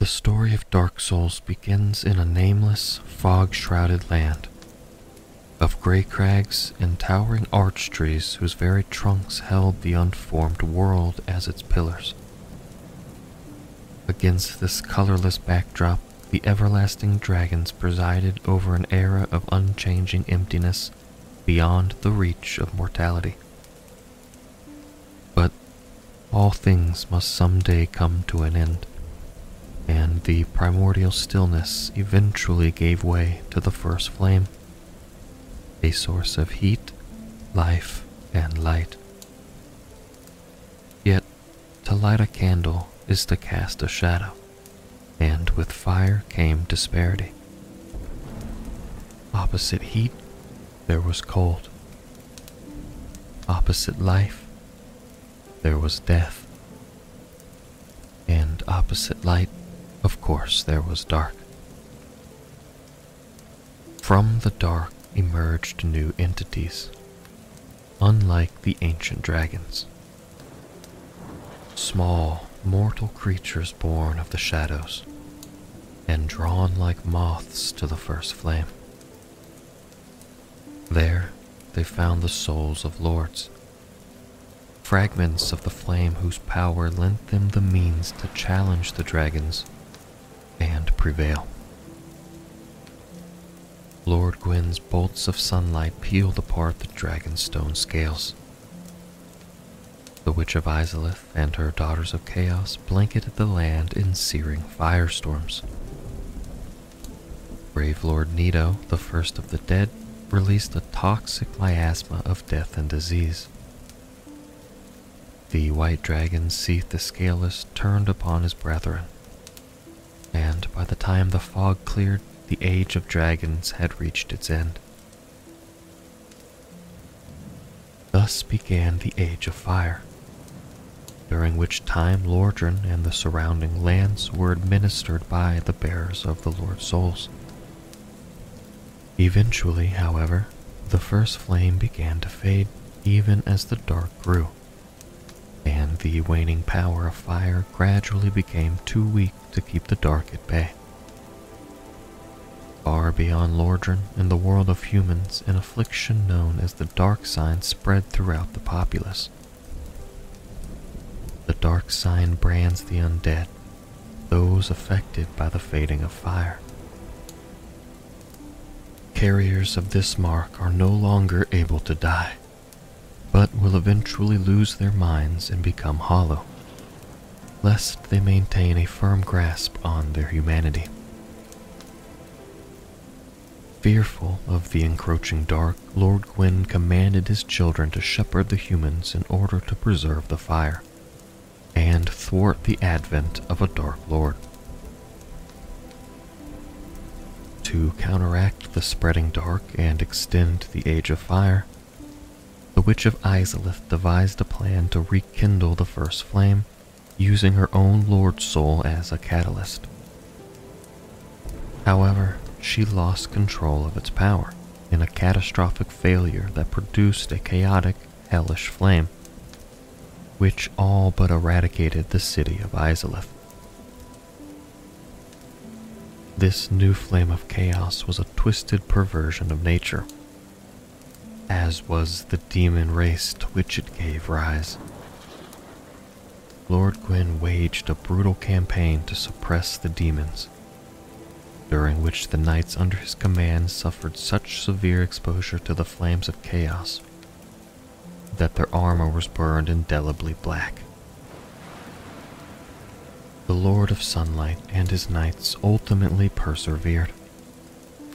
The story of Dark Souls begins in a nameless, fog shrouded land of gray crags and towering arch trees whose very trunks held the unformed world as its pillars. Against this colorless backdrop, the everlasting dragons presided over an era of unchanging emptiness beyond the reach of mortality. But all things must someday come to an end, and the primordial stillness eventually gave way to the first flame, a source of heat, life, and light. Yet, to light a candle is to cast a shadow, and with fire came disparity. Opposite heat, there was cold. Opposite life, there was death. And opposite light, of course, there was dark. From the dark emerged new entities, unlike the ancient dragons. Small, mortal creatures born of the shadows and drawn like moths to the first flame. There they found the souls of lords, fragments of the flame whose power lent them the means to challenge the dragons and prevail. Lord Gwyn's bolts of sunlight peeled apart the dragon's stone scales. The Witch of Izalith and her Daughters of Chaos blanketed the land in searing firestorms. Brave Lord Nito, the first of the dead, released a toxic miasma of death and disease. The white dragon Seath the Scaleless turned upon his brethren, and by the time the fog cleared, the age of dragons had reached its end. Thus began the Age of Fire, during which time Lordran and the surrounding lands were administered by the bearers of the Lord's souls. Eventually, however, the first flame began to fade even as the dark grew, and the waning power of fire gradually became too weak to keep the dark at bay. Far beyond Lordran, in the world of humans, an affliction known as the Dark Sign spread throughout the populace. The Dark Sign brands the undead, those affected by the fading of fire. Carriers of this mark are no longer able to die, but will eventually lose their minds and become hollow, lest they maintain a firm grasp on their humanity. Fearful of the encroaching dark, Lord Gwyn commanded his children to shepherd the humans in order to preserve the fire and thwart the advent of a Dark Lord. To counteract the spreading dark and extend the Age of Fire, the Witch of Izalith devised a plan to rekindle the first flame using her own Lord Soul as a catalyst. However, she lost control of its power in a catastrophic failure that produced a chaotic, hellish flame, which all but eradicated the city of Izalith. This new flame of chaos was a twisted perversion of nature, as was the demon race to which it gave rise. Lord Gwyn waged a brutal campaign to suppress the demons during which the knights under his command suffered such severe exposure to the flames of chaos that their armor was burned indelibly black. The Lord of Sunlight and his knights ultimately persevered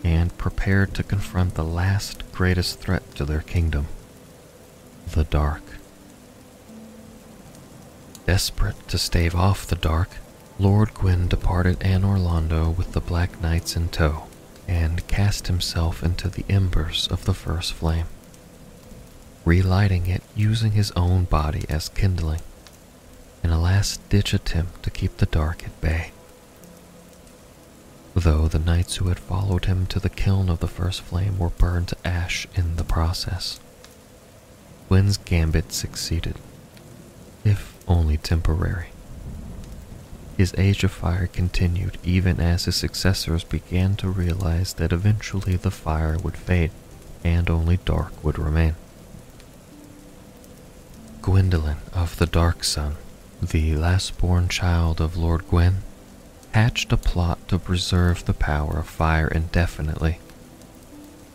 and prepared to confront the last greatest threat to their kingdom, the dark. Desperate to stave off the dark, Lord Gwyn departed Anor Londo with the Black Knights in tow and cast himself into the embers of the first flame, relighting it using his own body as kindling in a last-ditch attempt to keep the dark at bay. Though the knights who had followed him to the kiln of the first flame were burned to ash in the process, Gwyn's gambit succeeded, if only temporary. his age of fire continued even as his successors began to realize that eventually the fire would fade and only dark would remain. Gwyndolin of the Dark Sun, the last born child of Lord Gwyn, hatched a plot to preserve the power of fire indefinitely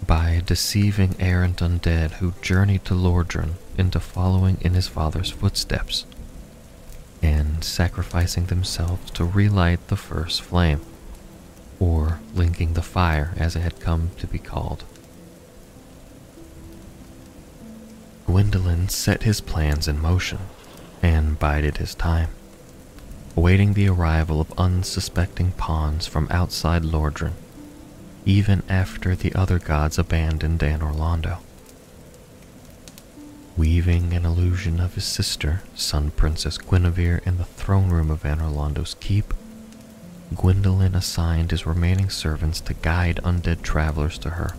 by deceiving errant undead who journeyed to Lordran into following in his father's footsteps and sacrificing themselves to relight the first flame, or linking the fire as it had come to be called. Gwyndolin set his plans in motion and bided his time, awaiting the arrival of unsuspecting pawns from outside Lordran even after the other gods abandoned Anor Londo. Weaving an illusion of his sister, Sun Princess Gwynevere, in the throne room of Anor Londo's keep, Gwyndolin assigned his remaining servants to guide undead travelers to her,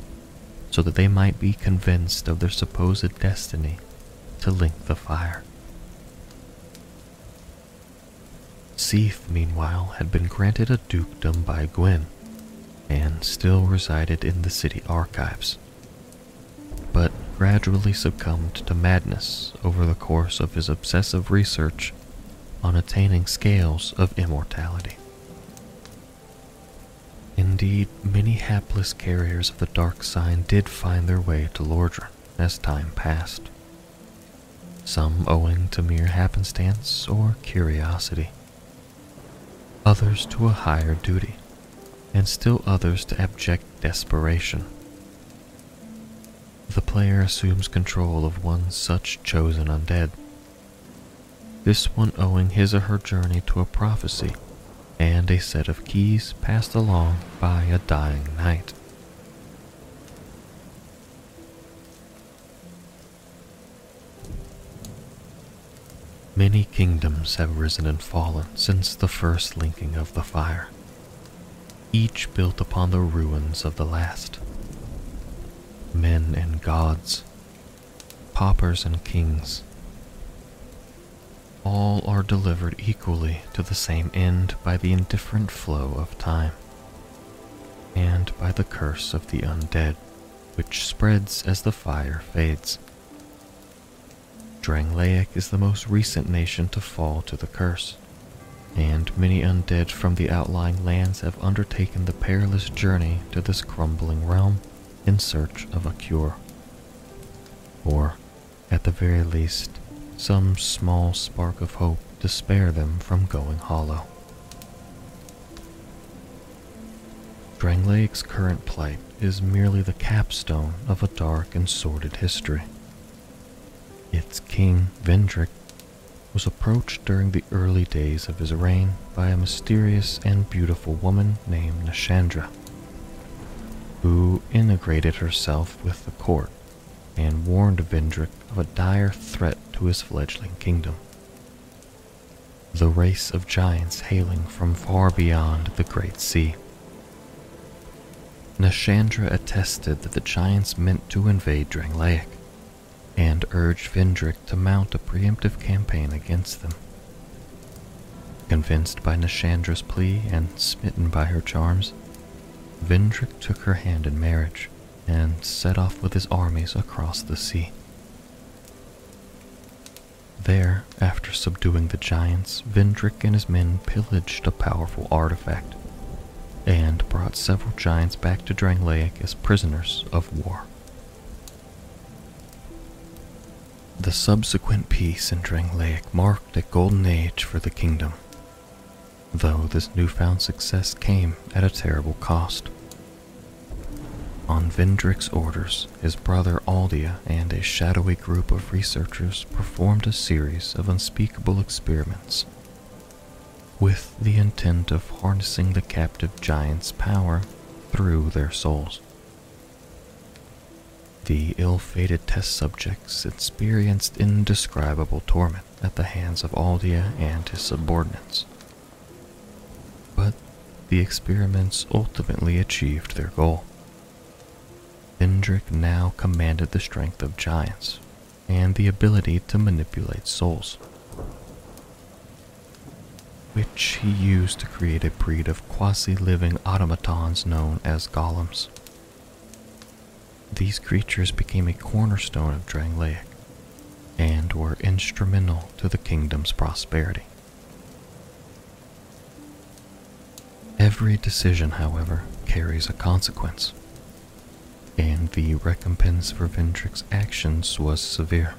so that they might be convinced of their supposed destiny to link the fire. Seath, meanwhile, had been granted a dukedom by Gwyn, and still resided in the city archives, but gradually succumbed to madness over the course of his obsessive research on attaining scales of immortality. Indeed, many hapless carriers of the dark sign did find their way to Lordran as time passed, some owing to mere happenstance or curiosity, others to a higher duty and still others to abject desperation. The player assumes control of one such chosen undead, this one owing his or her journey to a prophecy and a set of keys passed along by a dying knight. Many kingdoms have risen and fallen since the first linking of the fire each built upon the ruins of the last. Men and gods, paupers and kings, all are delivered equally to the same end by the indifferent flow of time, and by the curse of the undead, which spreads as the fire fades. Drangleic is the most recent nation to fall to the curse and many undead from the outlying lands have undertaken the perilous journey to this crumbling realm in search of a cure. Or, at the very least, some small spark of hope to spare them from going hollow. Drangleic's current plight is merely the capstone of a dark and sordid history. Its king, Vendrick, was approached during the early days of his reign by a mysterious and beautiful woman named Nashandra, who integrated herself with the court and warned Vendrick of a dire threat to his fledgling kingdom. The race of giants hailing from far beyond the Great Sea. Nashandra attested that the giants meant to invade Drangleic, and urged Vendrick to mount a preemptive campaign against them. Convinced by Nashandra's plea and smitten by her charms, Vendrick took her hand in marriage and set off with his armies across the sea. There, after subduing the giants, Vendrick and his men pillaged a powerful artifact and brought several giants back to Drangleic as prisoners of war. The subsequent peace in Drangleic marked a golden age for the kingdom, though this newfound success came at a terrible cost. On Vendrick's orders, his brother Aldia and a shadowy group of researchers performed a series of unspeakable experiments with the intent of harnessing the captive giant's power through their souls. The ill-fated test subjects experienced indescribable torment at the hands of Aldia and his subordinates. But the experiments ultimately achieved their goal. Vendrick now commanded the strength of giants and the ability to manipulate souls. which he used to create a breed of quasi living automatons known as golems. These creatures became a cornerstone of Drangleic and were instrumental to the kingdom's prosperity. Every decision, however, carries a consequence, and the recompense for Vendrick's actions was severe.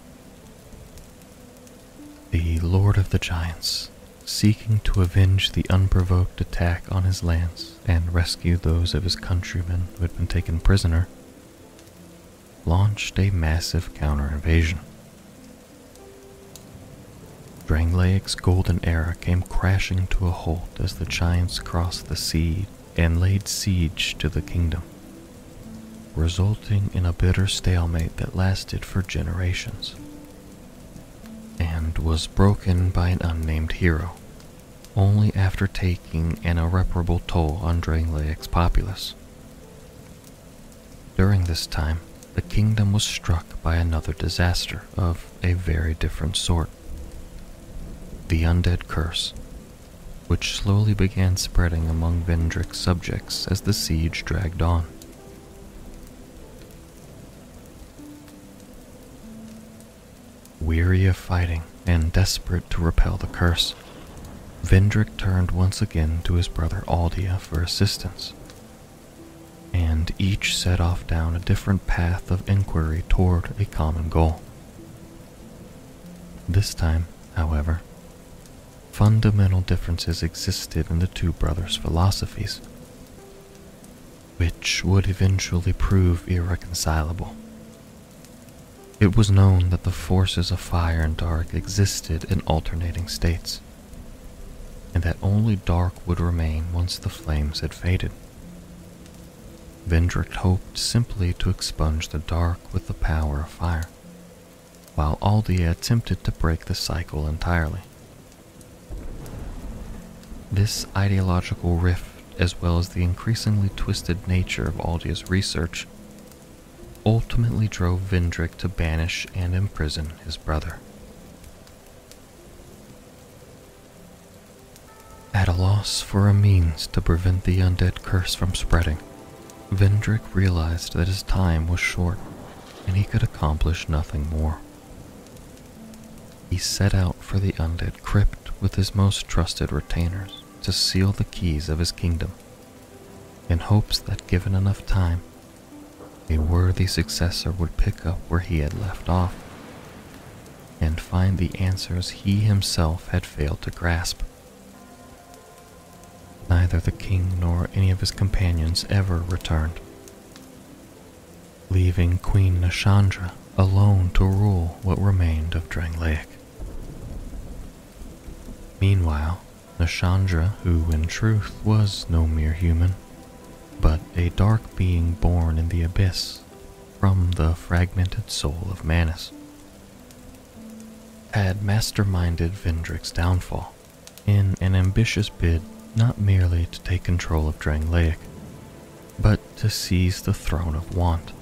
The Lord of the Giants, seeking to avenge the unprovoked attack on his lands and rescue those of his countrymen who had been taken prisoner, launched a massive counter-invasion. Drangleic's golden era came crashing to a halt as the giants crossed the sea and laid siege to the kingdom, resulting in a bitter stalemate that lasted for generations, and was broken by an unnamed hero, only after taking an irreparable toll on Drangleic's populace. During this time, the kingdom was struck by another disaster of a very different sort. The Undead Curse, which slowly began spreading among Vendrick's subjects as the siege dragged on. Weary of fighting and desperate to repel the curse, Vendrick turned once again to his brother Aldia for assistance and each set off down a different path of inquiry toward a common goal. This time, however, fundamental differences existed in the two brothers' philosophies, which would eventually prove irreconcilable. It was known that the forces of fire and dark existed in alternating states, and that only dark would remain once the flames had faded. Vendrick hoped simply to expunge the dark with the power of fire, while Aldia attempted to break the cycle entirely. This ideological rift, as well as the increasingly twisted nature of Aldia's research, ultimately drove Vendrick to banish and imprison his brother. At a loss for a means to prevent the undead curse from spreading, Vendrick realized that his time was short and he could accomplish nothing more. He set out for the undead crypt with his most trusted retainers to seal the keys of his kingdom, in hopes that given enough time, a worthy successor would pick up where he had left off and find the answers he himself had failed to grasp. Neither the king nor any of his companions ever returned, leaving Queen Nashandra alone to rule what remained of Drangleic. Meanwhile, Nashandra, who in truth was no mere human, but a dark being born in the abyss from the fragmented soul of Manus, had masterminded Vendrick's downfall in an ambitious bid not merely to take control of Drangleic, but to seize the throne of Want,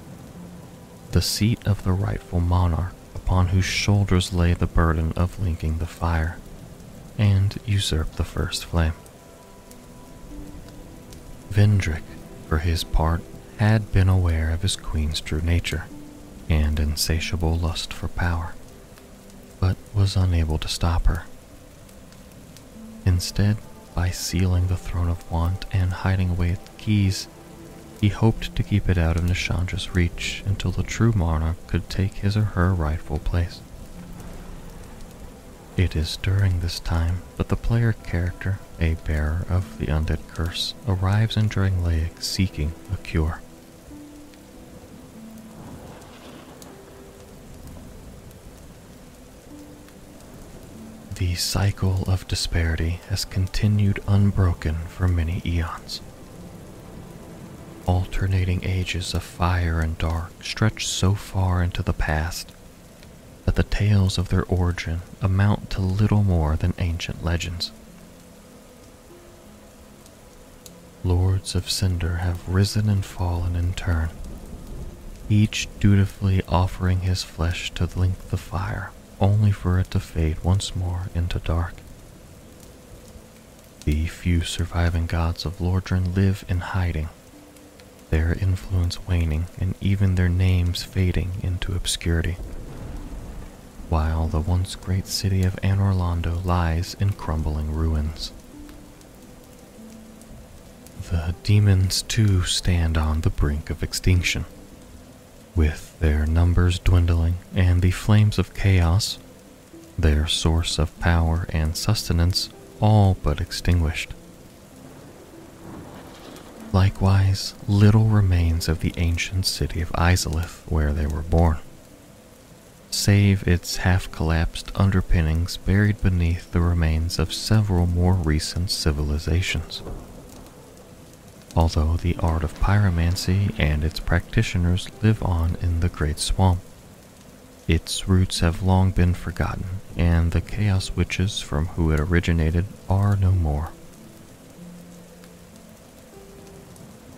the seat of the rightful monarch upon whose shoulders lay the burden of linking the fire, and usurp the first flame. Vendrick, for his part, had been aware of his queen's true nature and insatiable lust for power, but was unable to stop her. Instead, by sealing the throne of want and hiding away its keys, he hoped to keep it out of Nashandra's reach until the true monarch could take his or her rightful place. It is during this time that the player character, a bearer of the undead curse, arrives in Drangleic seeking a cure. The cycle of disparity has continued unbroken for many eons. Alternating ages of fire and dark stretch so far into the past that the tales of their origin amount to little more than ancient legends. Lords of Cinder have risen and fallen in turn, each dutifully offering his flesh to link the fire only for it to fade once more into dark. The few surviving gods of Lordran live in hiding, their influence waning and even their names fading into obscurity, while the once great city of Anor Londo lies in crumbling ruins. The demons too stand on the brink of extinction, with their numbers dwindling and the flames of chaos, their source of power and sustenance, all but extinguished. Likewise, little remains of the ancient city of Izalith where they were born, save its half-collapsed underpinnings buried beneath the remains of several more recent civilizations. Although the art of pyromancy and its practitioners live on in the Great Swamp, its roots have long been forgotten, and the Chaos Witches from who it originated are no more.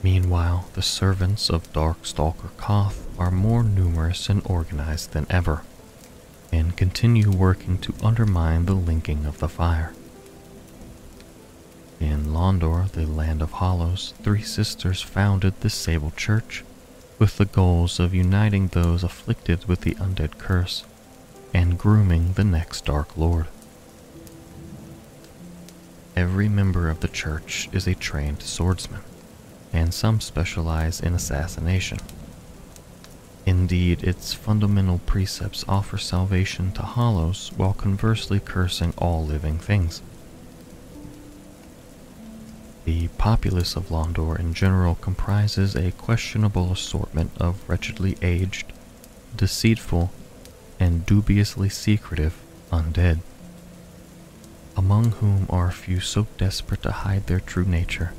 Meanwhile, the servants of Darkstalker Kaathe are more numerous and organized than ever, and continue working to undermine the linking of the fire. In Londor, the land of hollows, three sisters founded the Sable Church with the goals of uniting those afflicted with the undead curse and grooming the next Dark Lord. Every member of the church is a trained swordsman and some specialize in assassination. Indeed, its fundamental precepts offer salvation to hollows while conversely cursing all living things. The populace of Londor in general comprises a questionable assortment of wretchedly aged, deceitful, and dubiously secretive undead, among whom are a few so desperate to hide their true nature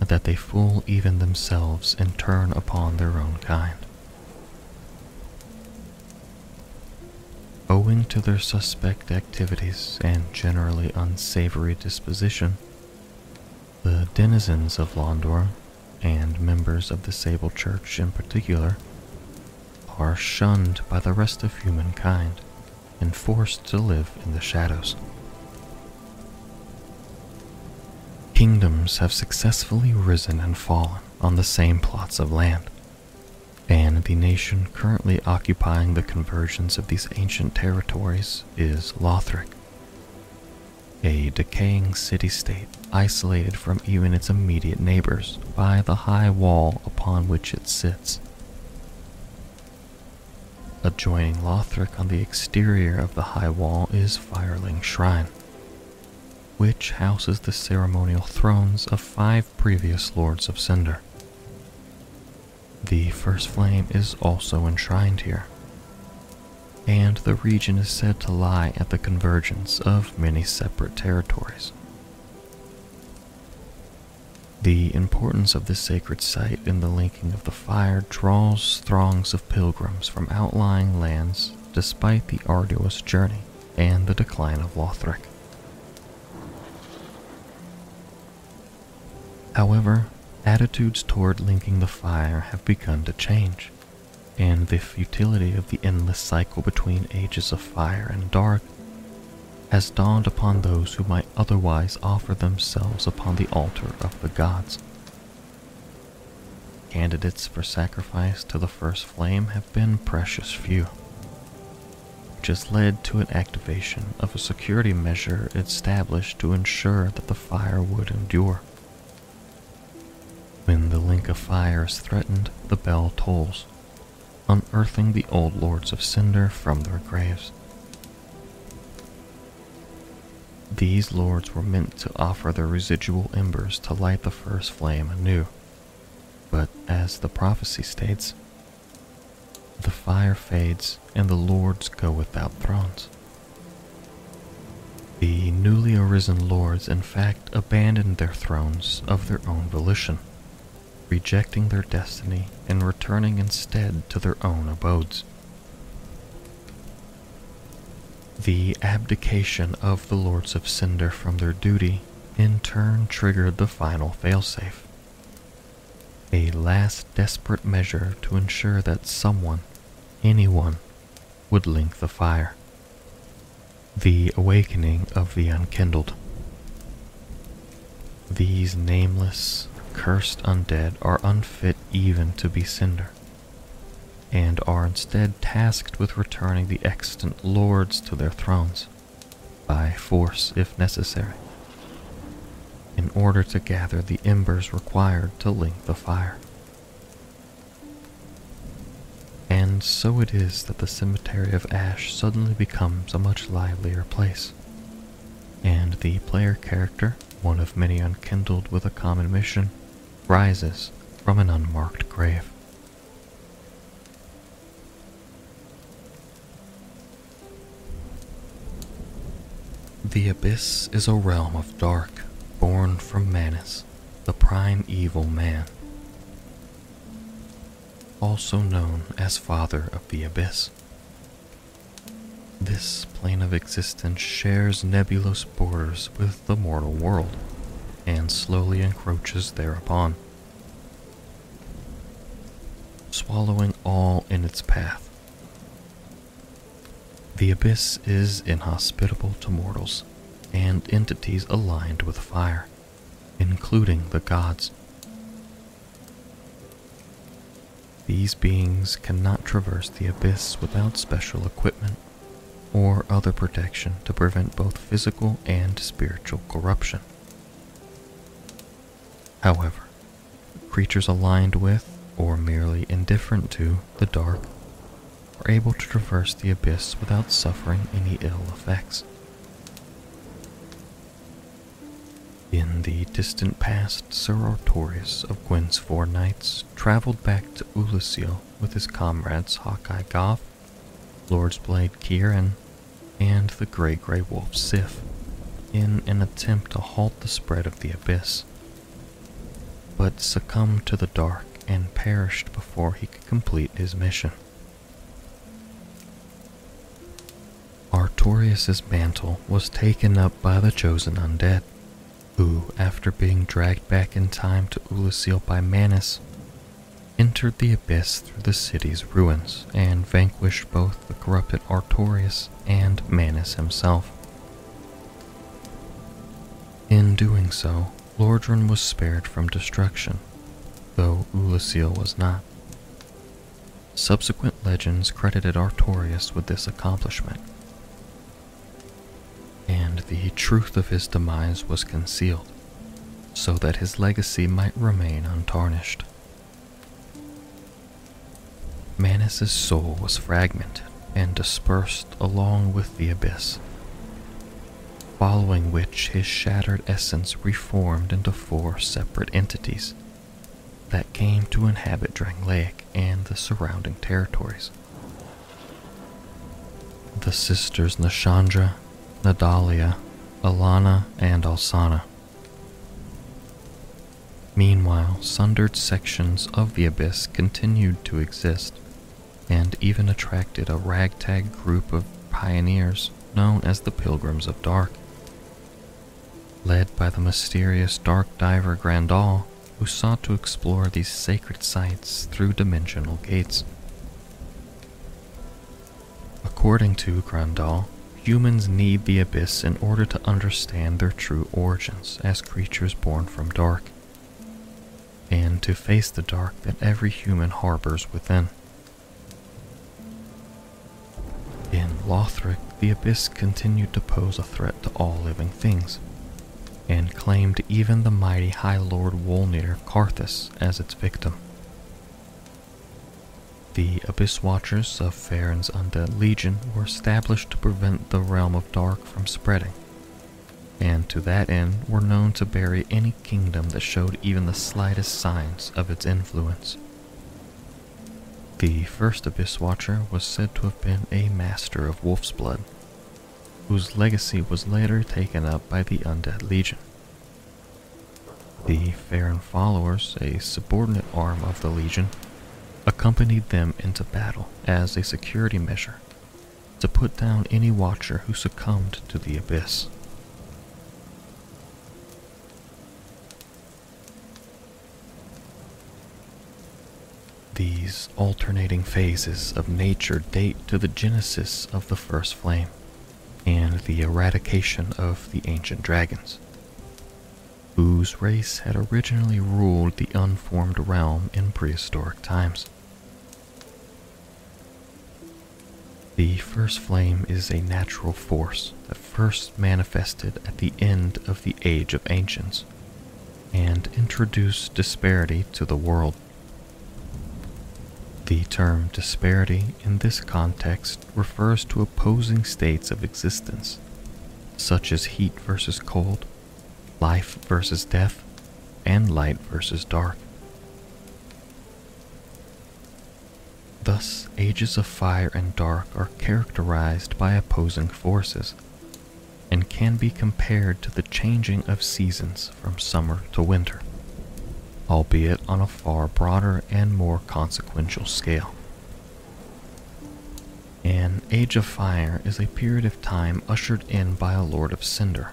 that they fool even themselves and turn upon their own kind. Owing to their suspect activities and generally unsavory disposition, the denizens of Londor, and members of the Sable Church in particular, are shunned by the rest of humankind and forced to live in the shadows. Kingdoms have successfully risen and fallen on the same plots of land, and the nation currently occupying the convergence of these ancient territories is Lothric, a decaying city-state isolated from even its immediate neighbors by the high wall upon which it sits. Adjoining Lothric on the exterior of the high wall is Firelink Shrine, which houses the ceremonial thrones of five previous Lords of Cinder. The First Flame is also enshrined here, and the region is said to lie at the convergence of many separate territories. The importance of this sacred site in the linking of the fire draws throngs of pilgrims from outlying lands despite the arduous journey and the decline of Lothric. However, attitudes toward linking the fire have begun to change, and the futility of the endless cycle between ages of fire and dark has dawned upon those who might otherwise offer themselves upon the altar of the gods. Candidates for sacrifice to the first flame have been precious few, which has led to an activation of a security measure established to ensure that the fire would endure. When the link of fire is threatened, the bell tolls, unearthing the old lords of cinder from their graves. These lords were meant to offer their residual embers to light the first flame anew, but as the prophecy states, the fire fades and the lords go without thrones. The newly arisen lords, in fact, abandoned their thrones of their own volition rejecting their destiny and returning instead to their own abodes. The abdication of the Lords of Cinder from their duty in turn triggered the final failsafe. A last desperate measure to ensure that someone, anyone, would link the fire. The awakening of the unkindled. These nameless, cursed undead are unfit even to be cinder, and are instead tasked with returning the extant lords to their thrones, by force if necessary, in order to gather the embers required to link the fire. And so it is that the cemetery of Ash suddenly becomes a much livelier place, and the player character, one of many unkindled with a common mission, rises from an unmarked grave. The Abyss is a realm of dark, born from Manus, the prime evil man also known as Father of the Abyss. This plane of existence shares nebulous borders with the mortal world and slowly encroaches thereupon, swallowing all in its path. The Abyss is inhospitable to mortals and entities aligned with fire, including the gods. These beings cannot traverse the abyss without special equipment or other protection to prevent both physical and spiritual corruption. However, creatures aligned with or merely indifferent to the dark able to traverse the abyss without suffering any ill effects. In the distant past, Sir Artorius of Gwyn's Four Knights traveled back to Oolacile with his comrades Hawkeye Gough, Lord's Blade Ciaran, and the Grey Grey Wolf Sif in an attempt to halt the spread of the abyss, but succumbed to the dark and perished before he could complete his mission. Artorius's mantle was taken up by the chosen undead, who, after being dragged back in time to Oolacile by Manus, entered the abyss through the city's ruins and vanquished both the corrupted Artorius and Manus himself. In doing so, Lordran was spared from destruction, though Oolacile was not. Subsequent legends credited Artorius with this accomplishment, the truth of his demise was concealed, so that his legacy might remain untarnished. Manus's soul was fragmented and dispersed along with the abyss, following which his shattered essence reformed into four separate entities that came to inhabit Drangleic and the surrounding territories. The sisters Nashandra, Nadalia, Elana, and Alsanna. Meanwhile, sundered sections of the abyss continued to exist and even attracted a ragtag group of pioneers known as the Pilgrims of Dark. Led by the mysterious dark diver Grandahl, who sought to explore these sacred sites through dimensional gates. According to Grandahl, Humans need the abyss in order to understand their true origins as creatures born from dark, and to face the dark that every human harbors within. In Lothric, the abyss continued to pose a threat to all living things, and claimed even the mighty High Lord Wolnir Carthus as its victim. The Abyss Watchers of Farron's Undead Legion were established to prevent the Realm of Dark from spreading, and to that end were known to bury any kingdom that showed even the slightest signs of its influence. The first Abyss Watcher was said to have been a master of wolf's blood, whose legacy was later taken up by the Undead Legion. The Farron followers, a subordinate arm of the Legion, accompanied them into battle as a security measure to put down any watcher who succumbed to the abyss. These alternating phases of nature date to the genesis of the first flame and the eradication of the ancient dragons, whose race had originally ruled the unformed realm in prehistoric times. The first flame is a natural force that first manifested at the end of the Age of Ancients and introduced disparity to the world. The term disparity in this context refers to opposing states of existence, such as heat versus cold, life versus death, and light versus dark. Thus, ages of fire and dark are characterized by opposing forces and can be compared to the changing of seasons from summer to winter, albeit on a far broader and more consequential scale. An Age of Fire is a period of time ushered in by a Lord of Cinder,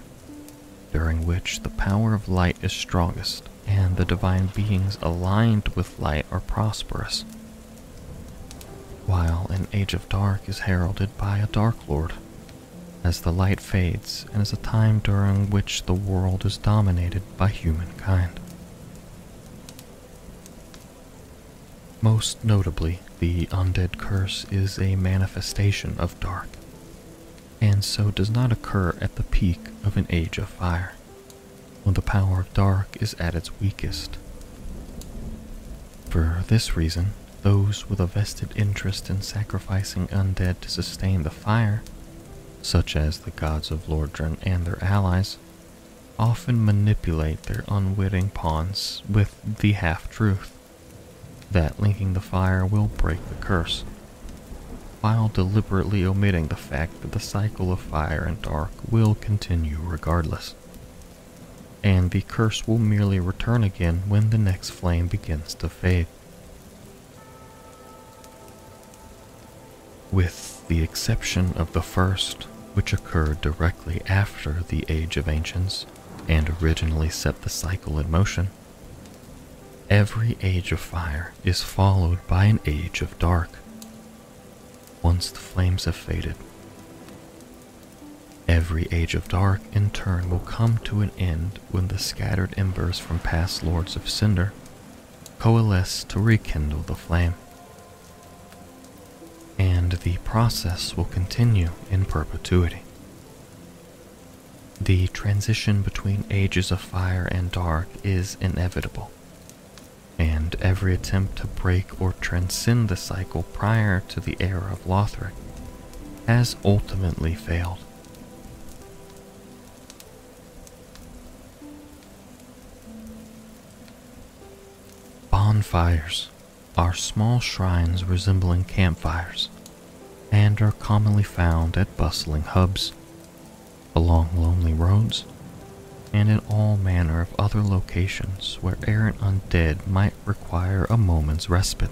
during which the power of light is strongest and the divine beings aligned with light are prosperous, while an Age of Dark is heralded by a Dark Lord as the light fades and is a time during which the world is dominated by humankind. Most notably, the undead curse is a manifestation of dark, and so does not occur at the peak of an age of fire, when the power of dark is at its weakest. For this reason, those with a vested interest in sacrificing undead to sustain the fire such as the gods of Lordran and their allies, often manipulate their unwitting pawns with the half truth that linking the fire will break the curse, while deliberately omitting the fact that the cycle of fire and dark will continue regardless, and the curse will merely return again when the next flame begins to fade. With the exception of the first, which occurred directly after the Age of Ancients and originally set the cycle in motion. Every Age of Fire is followed by an Age of Dark once the flames have faded. Every Age of Dark in turn will come to an end when the scattered embers from past Lords of Cinder coalesce to rekindle the flame and the process will continue in perpetuity. The transition between ages of fire and dark is inevitable, and every attempt to break or transcend the cycle prior to the era of Lothric has ultimately failed. Bonfires are small shrines resembling campfires and are commonly found at bustling hubs, along lonely roads, and in all manner of other locations where errant undead might require a moment's respite.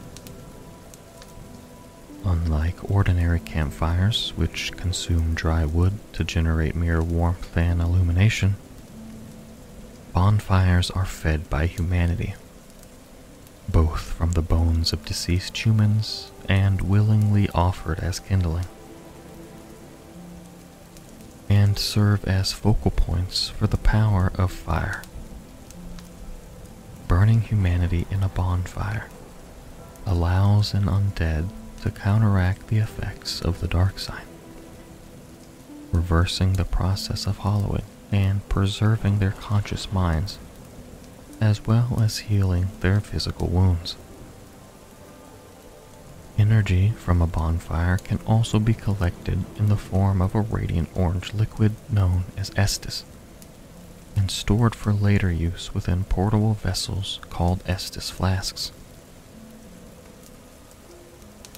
Unlike ordinary campfires, which consume dry wood to generate mere warmth and illumination, bonfires are fed by humanity both from the bones of deceased humans and willingly offered as kindling, and serve as focal points for the power of fire. Burning humanity in a bonfire allows an undead to counteract the effects of the Dark Sign, reversing the process of hollowing and preserving their conscious minds as well as healing their physical wounds. Energy from a bonfire can also be collected in the form of a radiant orange liquid known as Estus, and stored for later use within portable vessels called Estus flasks.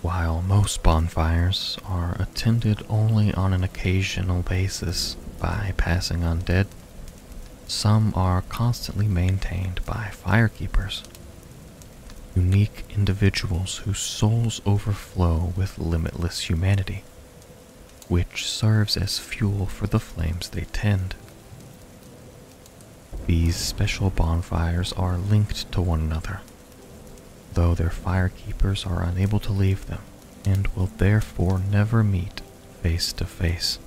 While most bonfires are attended only on an occasional basis by passing undead, some are constantly maintained by firekeepers, unique individuals whose souls overflow with limitless humanity, which serves as fuel for the flames they tend. These special bonfires are linked to one another, though their firekeepers are unable to leave them and will therefore never meet face to face.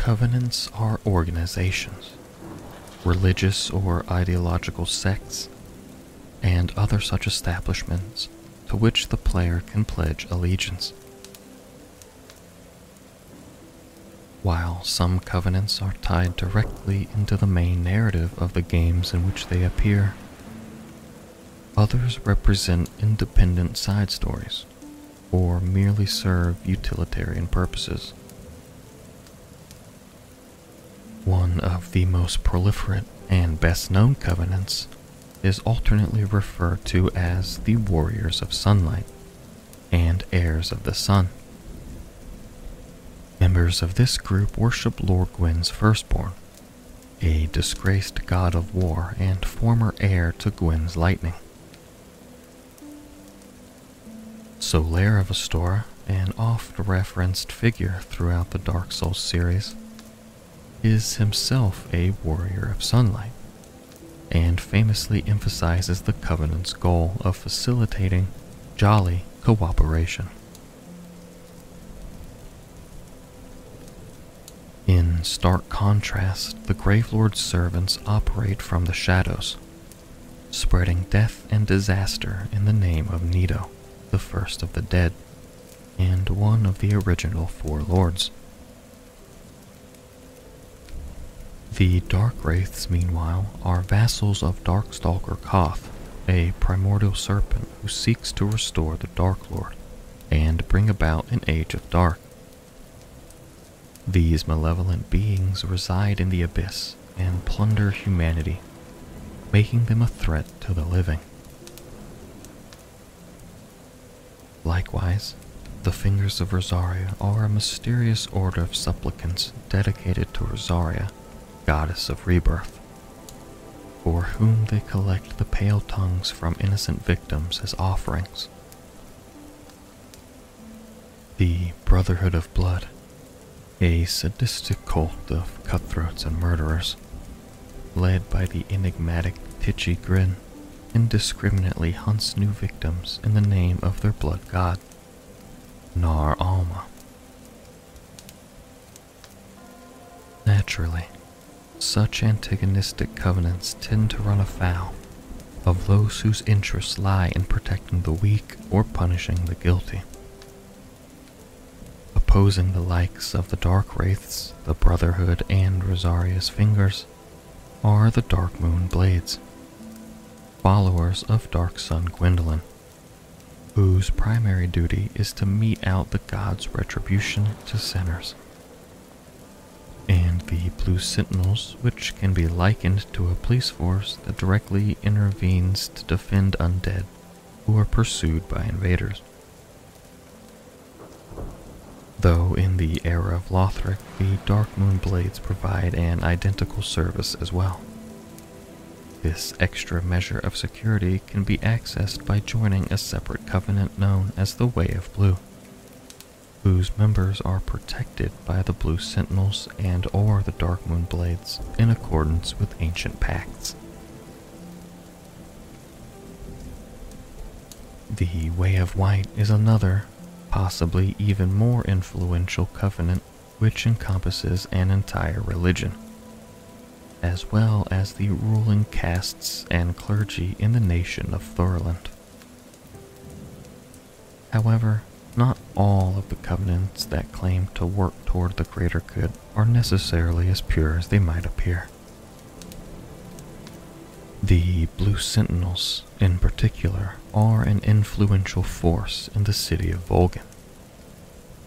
Covenants are organizations, religious or ideological sects, and other such establishments to which the player can pledge allegiance. While some covenants are tied directly into the main narrative of the games in which they appear, others represent independent side stories or merely serve utilitarian purposes. One of the most proliferate and best known covenants is alternately referred to as the Warriors of Sunlight and Heirs of the Sun. Members of this group worship Lord Gwyn's firstborn, a disgraced god of war and former heir to Gwyn's lightning. Solaire of Astora, an oft-referenced figure throughout the Dark Souls series, is himself a warrior of sunlight, and famously emphasizes the Covenant's goal of facilitating jolly cooperation. In stark contrast, the Gravelord's servants operate from the shadows, spreading death and disaster in the name of Nito, the first of the dead, and one of the original four lords. The Dark Wraiths, meanwhile, are vassals of Darkstalker Kaathe, a primordial serpent who seeks to restore the Dark Lord and bring about an age of dark. These malevolent beings reside in the abyss and plunder humanity, making them a threat to the living. Likewise, the Fingers of Rosaria are a mysterious order of supplicants dedicated to Rosaria, goddess of rebirth, for whom they collect the pale tongues from innocent victims as offerings. The Brotherhood of Blood a sadistic cult of cutthroats and murderers, led by the enigmatic Titchy Gren, indiscriminately hunts new victims in the name of their blood god, Nahr Alma. Naturally, such antagonistic covenants tend to run afoul of those whose interests lie in protecting the weak or punishing the guilty opposing the likes of the Dark Wraiths, the Brotherhood, and Rosaria's Fingers, are the Dark Moon Blades, followers of Dark Sun Gwendolyn, whose primary duty is to mete out the god's retribution to sinners. And the Blue Sentinels, which can be likened to a police force that directly intervenes to defend undead who are pursued by invaders. Though in the era of Lothric, the Dark Moon Blades provide an identical service as well. This extra measure of security can be accessed by joining a separate covenant known as the Way of Blue, whose members are protected by the Blue Sentinels and or the Dark Moon Blades in accordance with ancient pacts. The Way of White is another possibly even more influential covenant which encompasses an entire religion, as well as the ruling castes and clergy in the nation of Thorolund. However, not all of the covenants that claim to work toward the greater good are necessarily as pure as they might appear. The Blue Sentinels, in particular, are an influential force in the city of Volgen,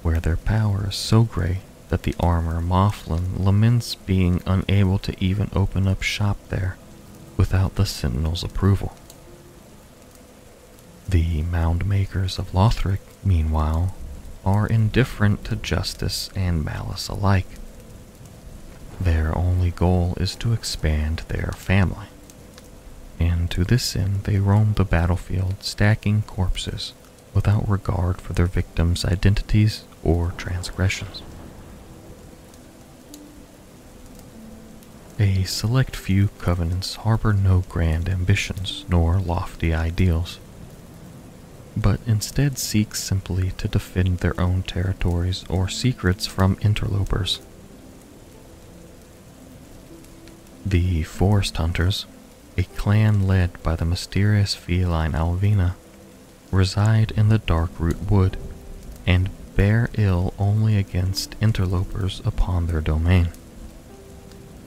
where their power is so great that the armor Maughlin laments being unable to even open up shop there without the Sentinel's approval. The mound makers of Lothric, meanwhile, are indifferent to justice and malice alike. Their only goal is to expand their family and to this end they roam the battlefield stacking corpses without regard for their victims' identities or transgressions. A select few covenants harbor no grand ambitions nor lofty ideals, but instead seek simply to defend their own territories or secrets from interlopers, The Forest Hunters, a clan led by the mysterious feline Alvina, reside in the Darkroot Wood and bear ill only against interlopers upon their domain.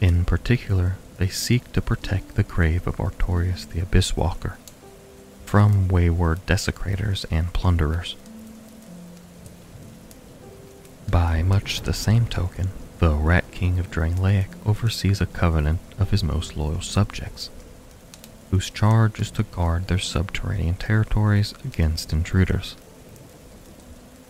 In particular, they seek to protect the grave of Artorius the Abyss Walker from wayward desecrators and plunderers. By much the same token, the Rat King of Drangleic oversees a covenant of his most loyal subjects, whose charge is to guard their subterranean territories against intruders.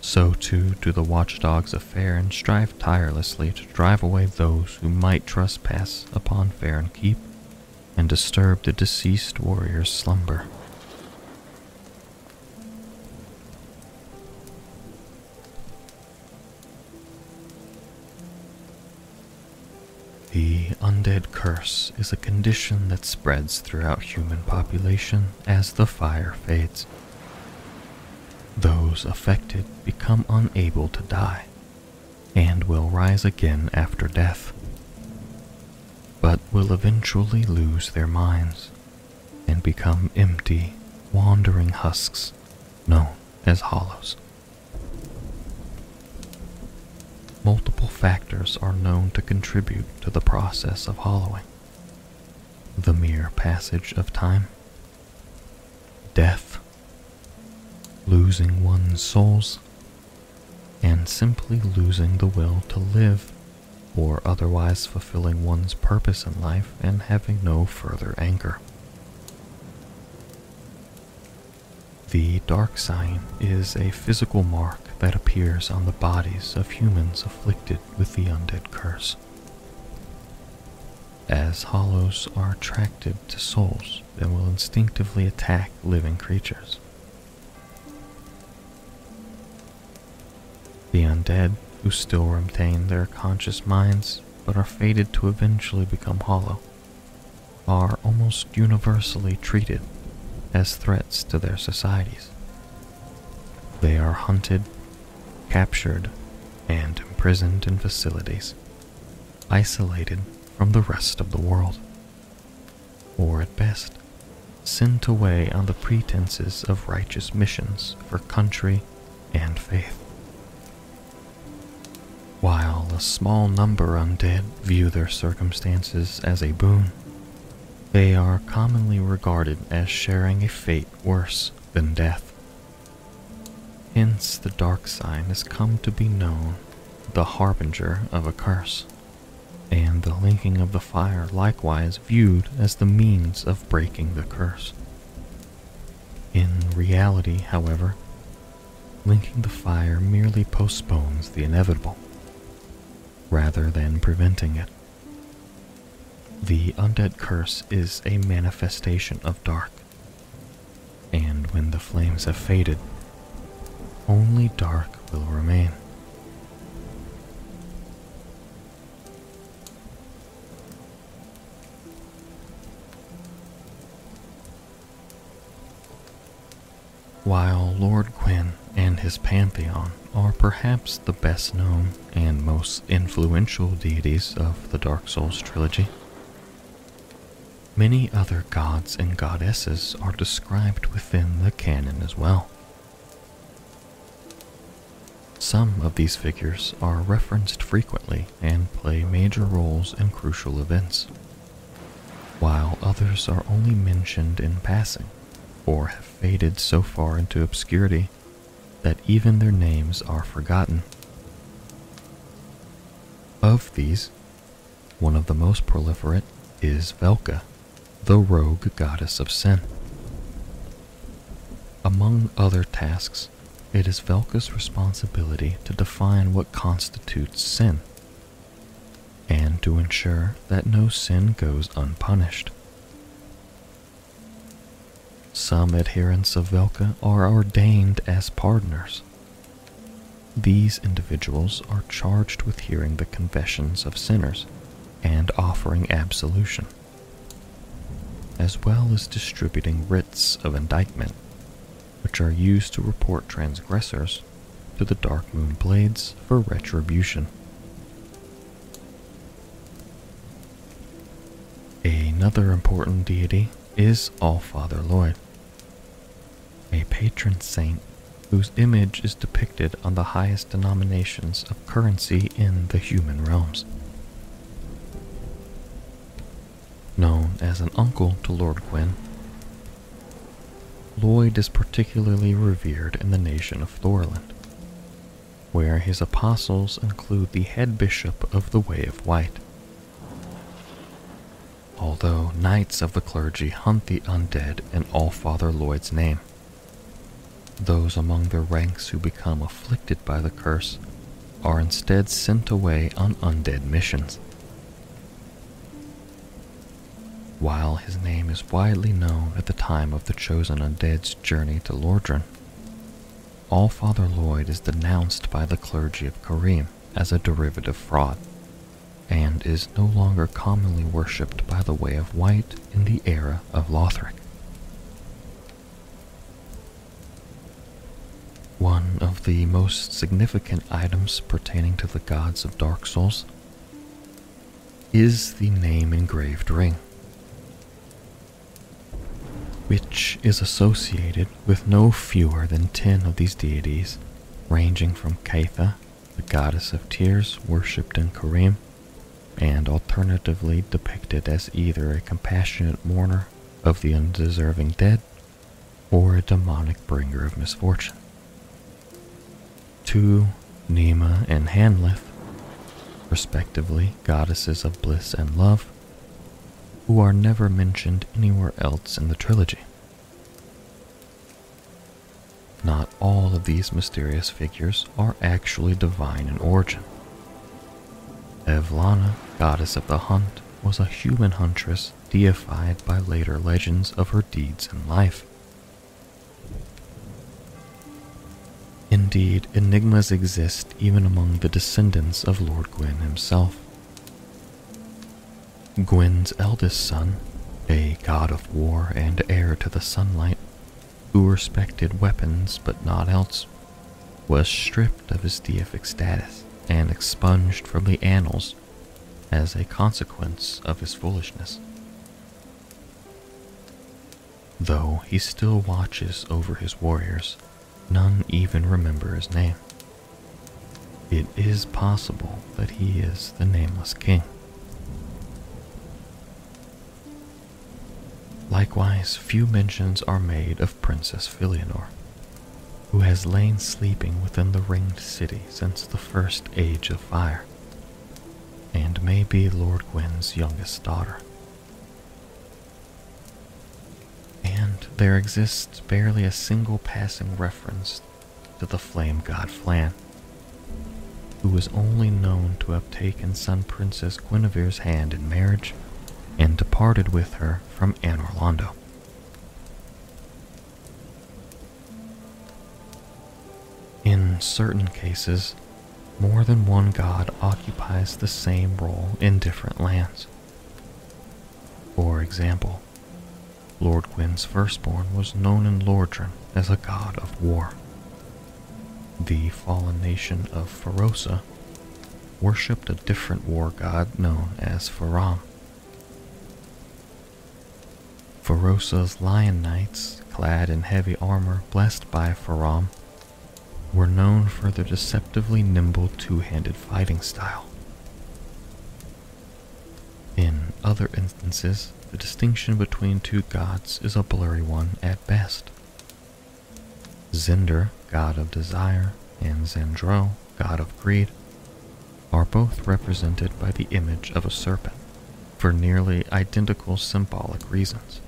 So too do the watchdogs of Farron strive tirelessly to drive away those who might trespass upon Farron Keep and disturb the deceased warrior's slumber. The undead curse is a condition that spreads throughout human population as the fire fades. Those affected become unable to die and will rise again after death, but will eventually lose their minds and become empty, wandering husks known as hollows. Multiple factors are known to contribute to the process of hollowing. The mere passage of time, death, losing one's souls, and simply losing the will to live or otherwise fulfilling one's purpose in life and having no further anger. The dark sign is a physical mark that appears on the bodies of humans afflicted with the undead curse. As hollows are attracted to souls that will instinctively attack living creatures. The undead, who still retain their conscious minds but are fated to eventually become hollow, are almost universally treated as threats to their societies. They are hunted captured, and imprisoned in facilities, isolated from the rest of the world, or at best, sent away on the pretenses of righteous missions for country and faith. While a small number undead view their circumstances as a boon, they are commonly regarded as sharing a fate worse than death. Hence, the dark sign has come to be known the harbinger of a curse, and the linking of the fire likewise viewed as the means of breaking the curse. In reality, however, linking the fire merely postpones the inevitable, rather than preventing it. The undead curse is a manifestation of dark, and when the flames have faded, only dark will remain. While Lord Gwyn and his pantheon are perhaps the best known and most influential deities of the Dark Souls trilogy, many other gods and goddesses are described within the canon as well. Some of these figures are referenced frequently and play major roles in crucial events, while others are only mentioned in passing or have faded so far into obscurity that even their names are forgotten. Of these, one of the most proliferate is Velka, the rogue goddess of sin. Among other tasks, it is Velka's responsibility to define what constitutes sin and to ensure that no sin goes unpunished. Some adherents of Velka are ordained as pardoners. These individuals are charged with hearing the confessions of sinners and offering absolution, as well as distributing writs of indictment which are used to report transgressors to the Dark Moon Blades for retribution. Another important deity is All-Father Lloyd, a patron saint whose image is depicted on the highest denominations of currency in the human realms. Known as an uncle to Lord Gwyn, Lloyd is particularly revered in the nation of Thorolund, where his apostles include the head bishop of the Way of White. Although knights of the clergy hunt the undead in All-Father Lloyd's name, those among their ranks who become afflicted by the curse are instead sent away on undead missions. While his name is widely known at the time of the chosen undead's journey to Lordran, All Father Lloyd is denounced by the clergy of Carim as a derivative fraud, and is no longer commonly worshipped by the Way of White in the era of Lothric. One of the most significant items pertaining to the gods of Dark Souls is the name engraved ring, which is associated with no fewer than ten of these deities, ranging from Caitha, the goddess of tears worshipped in Carim, and alternatively depicted as either a compassionate mourner of the undeserving dead or a demonic bringer of misfortune. To Nema and Hanlith, respectively goddesses of bliss and love, who are never mentioned anywhere else in the trilogy. Not all of these mysterious figures are actually divine in origin. Evlana, goddess of the hunt, was a human huntress deified by later legends of her deeds in life. Indeed, enigmas exist even among the descendants of Lord Gwyn himself. Gwyn's eldest son, a god of war and heir to the sunlight, who respected weapons but not else, was stripped of his deific status and expunged from the annals as a consequence of his foolishness. Though he still watches over his warriors None even remember his name. It is possible that he is the nameless king. Likewise, few mentions are made of Princess Filianore, who has lain sleeping within the ringed city since the first age of fire, and may be Lord Gwyn's youngest daughter. and there exists barely a single passing reference to the flame god Flann, who was only known to have taken Sun Princess Gwynevere's hand in marriage and departed with her from Anor Londo. In certain cases, more than one god occupies the same role in different lands. For example, Lord Gwyn's firstborn was known in Lordran as a god of war. The fallen nation of Forossa worshipped a different war god known as Faraam. Forossa's lion knights, clad in heavy armor blessed by Faraam, were known for their deceptively nimble two-handed fighting style. In other instances, the distinction between two gods is a blurry one at best. Zinder, god of desire, and Zandroe, god of greed, are both represented by the image of a serpent for nearly identical symbolic reasons.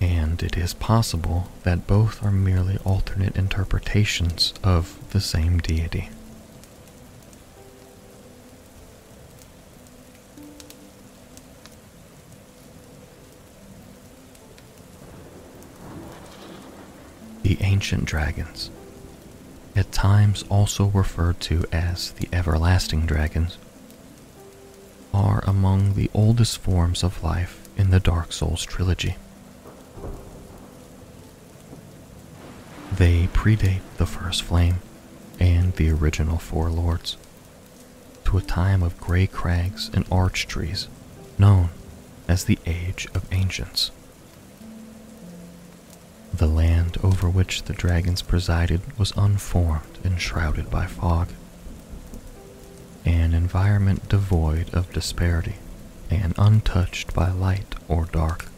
And it is possible that both are merely alternate interpretations of the same deity. the ancient dragons, at times also referred to as the everlasting dragons, are among the oldest forms of life in the Dark Souls trilogy. They predate the First Flame and the original Four Lords to a time of gray crags and arch trees known as the Age of Ancients. The land over which the dragons presided was unformed and shrouded by fog, an environment devoid of disparity and untouched by light or dark.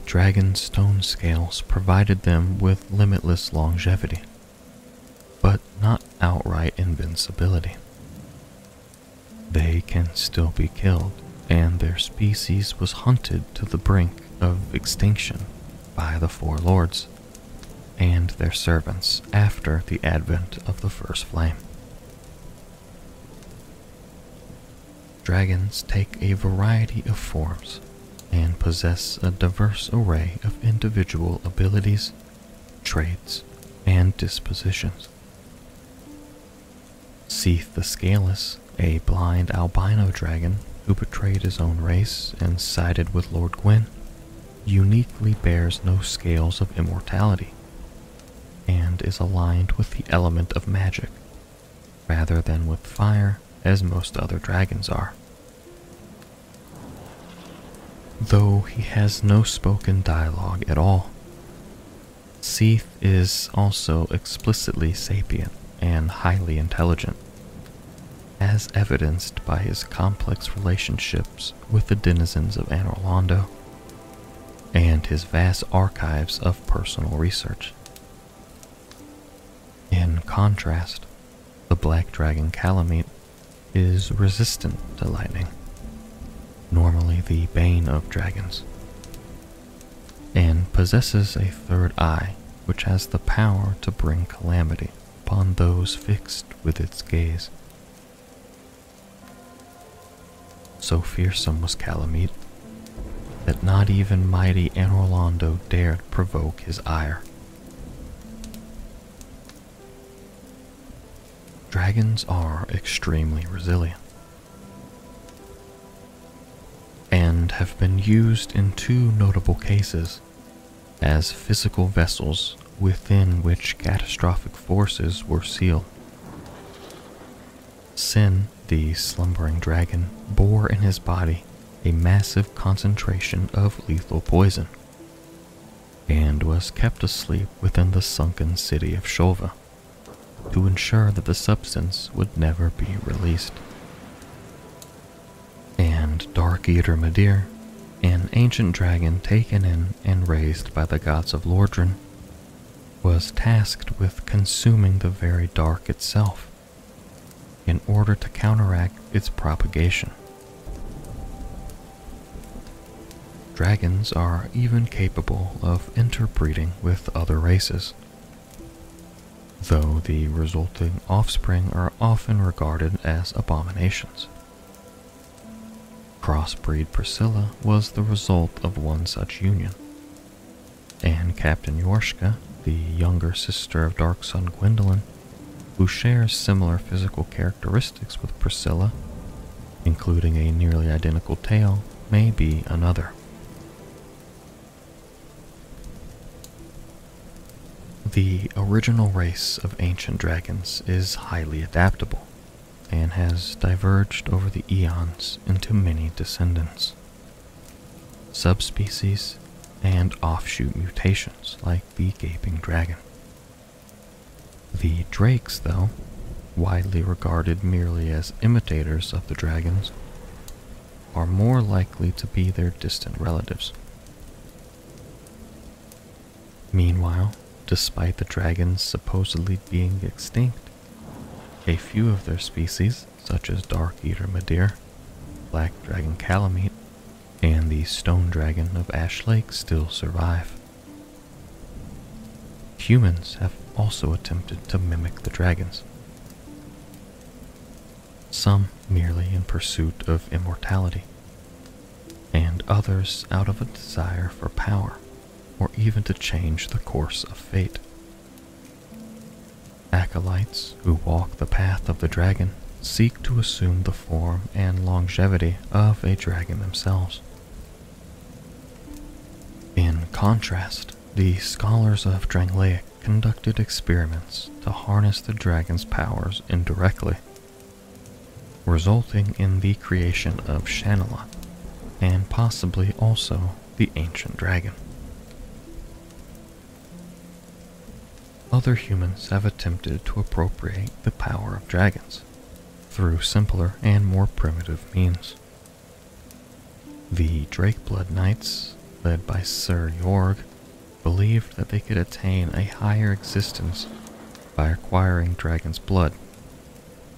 The dragon's stone scales provided them with limitless longevity, but not outright invincibility. They can still be killed, and their species was hunted to the brink of extinction by the Four Lords and their servants after the advent of the First Flame. Dragons take a variety of forms and possess a diverse array of individual abilities, traits, and dispositions. Seath the Scaleless, a blind albino dragon who betrayed his own race and sided with Lord Gwyn, uniquely bears no scales of immortality and is aligned with the element of magic rather than with fire as most other dragons are. Though he has no spoken dialogue at all, Seath is also explicitly sapient and highly intelligent, as evidenced by his complex relationships with the denizens of Anor Londo and his vast archives of personal research. In contrast, the black dragon Kalameet is resistant to lightning, normally the bane of dragons, and possesses a third eye which has the power to bring calamity upon those fixed with its gaze. So fearsome was Kalameet that not even mighty Anor Londo dared provoke his ire. Dragons are extremely resilient and have been used in two notable cases as physical vessels within which catastrophic forces were sealed. Sin, the slumbering dragon, bore in his body a massive concentration of lethal poison and was kept asleep within the sunken city of Shulva to ensure that the substance would never be released. And Dark Eater Midir, an ancient dragon taken in and raised by the gods of Lordran, was tasked with consuming the very dark itself in order to counteract its propagation. Dragons are even capable of interbreeding with other races, though the resulting offspring are often regarded as abominations. Crossbreed Priscilla was the result of one such union, and Captain Yorshka the younger sister of Dark Sun Gwendolyn, who shares similar physical characteristics with Priscilla, including a nearly identical tail, may be another. The original race of ancient dragons is highly adaptable and has diverged over the eons into many descendants. Subspecies and offshoot mutations like the gaping dragon. The drakes, though, widely regarded merely as imitators of the dragons, are more likely to be their distant relatives. Meanwhile, despite the dragons supposedly being extinct, a few of their species, such as Dark Eater Midir, Black Dragon Kalameet, and the stone dragon of Ash Lake still survive. Humans have also attempted to mimic the dragons, some merely in pursuit of immortality, and others out of a desire for power or even to change the course of fate. Acolytes who walk the path of the dragon seek to assume the form and longevity of a dragon themselves. In contrast, the scholars of Drangleic conducted experiments to harness the dragon's powers indirectly, resulting in the creation of Shanalotte, and possibly also the ancient dragon. Other humans have attempted to appropriate the power of dragons through simpler and more primitive means. The Drakeblood Knights, led by Sir Jorg, believed that they could attain a higher existence by acquiring dragon's blood,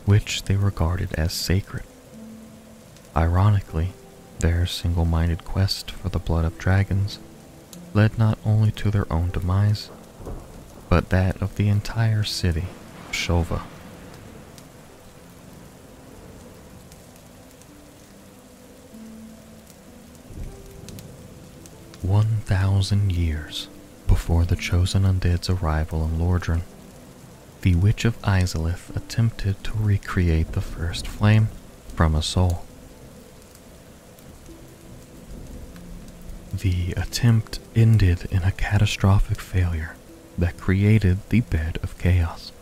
which they regarded as sacred. Ironically, their single minded quest for the blood of dragons led not only to their own demise, but that of the entire city of Shulva. One thousand years before the chosen undead's arrival in Lordran, the Witch of Izalith attempted to recreate the first flame from a soul. The attempt ended in a catastrophic failure that created the bed of chaos.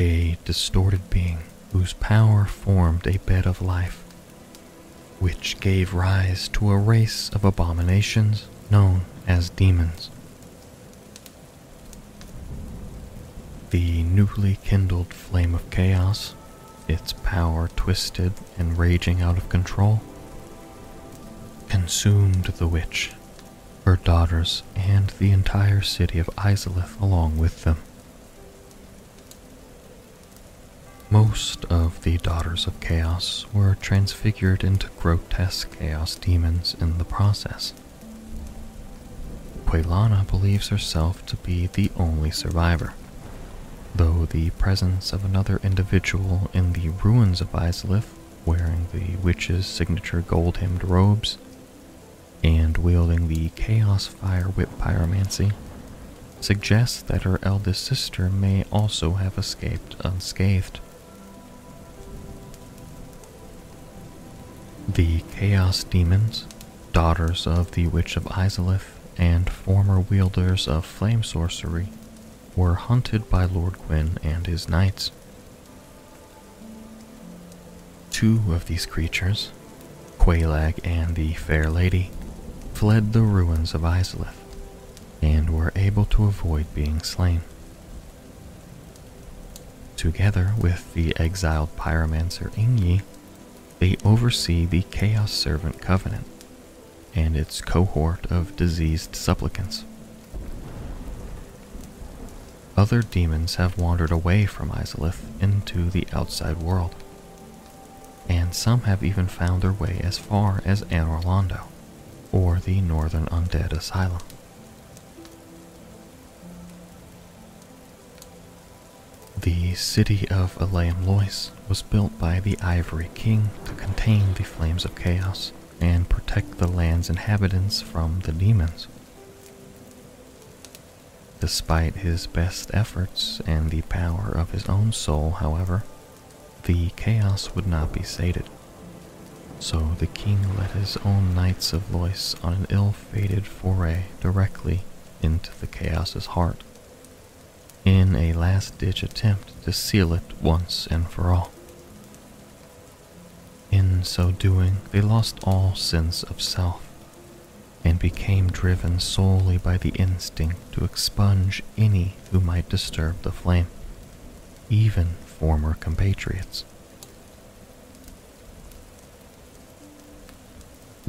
A distorted being whose power formed a bed of life, which gave rise to a race of abominations known as demons. The newly kindled flame of chaos, its power twisted and raging out of control, consumed the witch, her daughters, and the entire city of Izalith along with them. Most of the Daughters of Chaos were transfigured into grotesque chaos demons in the process. Quelana believes herself to be the only survivor, though the presence of another individual in the ruins of Izalith, wearing the witch's signature gold hemmed robes and wielding the Chaos Fire Whip Pyromancy, suggests that her eldest sister may also have escaped unscathed. The Chaos Demons, daughters of the Witch of Izalith and former wielders of flame sorcery, were hunted by Lord Gwyn and his knights. Two of these creatures, Quelaag and the Fair Lady, fled the ruins of Izalith and were able to avoid being slain. Together with the exiled pyromancer Eingyi, they oversee the Chaos Servant Covenant and its cohort of diseased supplicants. Other demons have wandered away from Izalith into the outside world, and some have even found their way as far as Anor Londo or the Northern Undead Asylum. The city of Eleum Loyce was built by the Ivory King to contain the flames of chaos and protect the land's inhabitants from the demons. Despite his best efforts and the power of his own soul, however, the chaos would not be sated. So the king led his own knights of Loyce on an ill-fated foray directly into the chaos's heart, in a last-ditch attempt to seal it once and for all. In so doing, they lost all sense of self and became driven solely by the instinct to expunge any who might disturb the flame, even former compatriots.